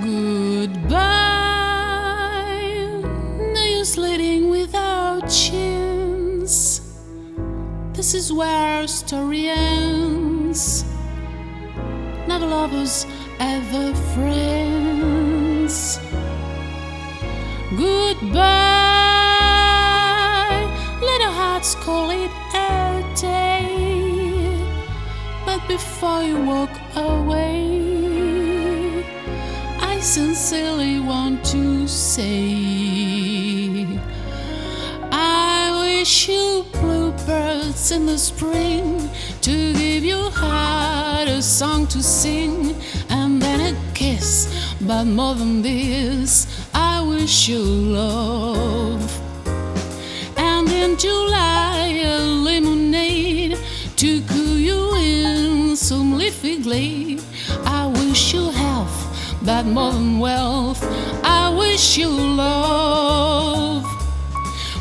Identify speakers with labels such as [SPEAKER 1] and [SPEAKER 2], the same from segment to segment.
[SPEAKER 1] Goodbye. No use leading without chins. This is where our story ends. Never lovers, ever friends. Goodbye. Let our hearts call it a day. But before you walk away sincerely want to say, I wish you bluebirds in the spring to give your heart a song to sing and then a kiss. But more than this, I wish you love. And in July, a lemonade to cool you in some leafy glade. I wish you but more than wealth, I wish you love.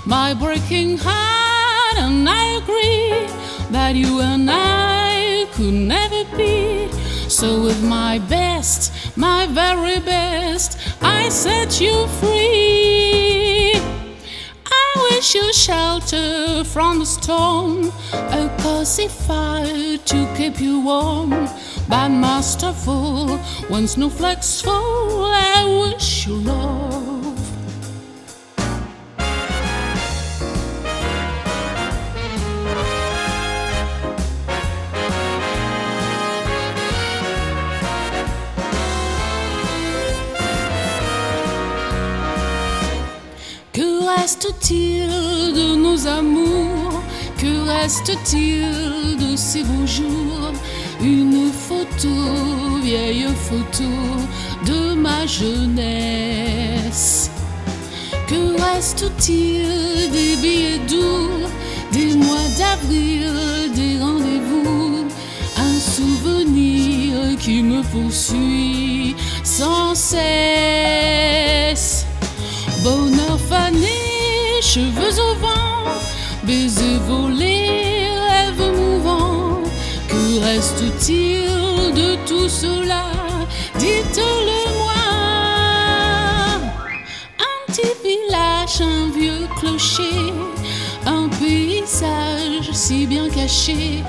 [SPEAKER 1] My breaking heart, and I agree that you and I could never be. So, with my best, my very best, I set you free. I wish you shelter from the storm, a fire to keep you warm. But masterful, when snowflakes fall, I wish you love. Que reste-t-il de nos amours Que reste-t-il de ces beaux jours? Une photo, vieille photo de ma jeunesse. Que reste-t-il des billets doux, des mois d'avril, des rendez-vous? Un souvenir qui me poursuit sans cesse. Bonheur fané, cheveux au vent, baisers volés, rêves mouvants. Que reste-t-il de tout cela? Dites-le moi. Un petit village, un vieux clocher, un paysage si bien caché.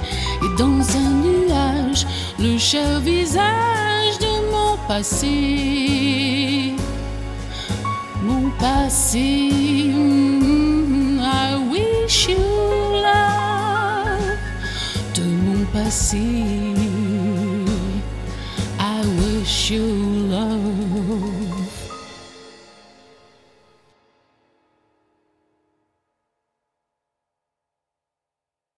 [SPEAKER 1] Et dans un nuage, le cher visage de mon passé mon passé. see. I wish you love.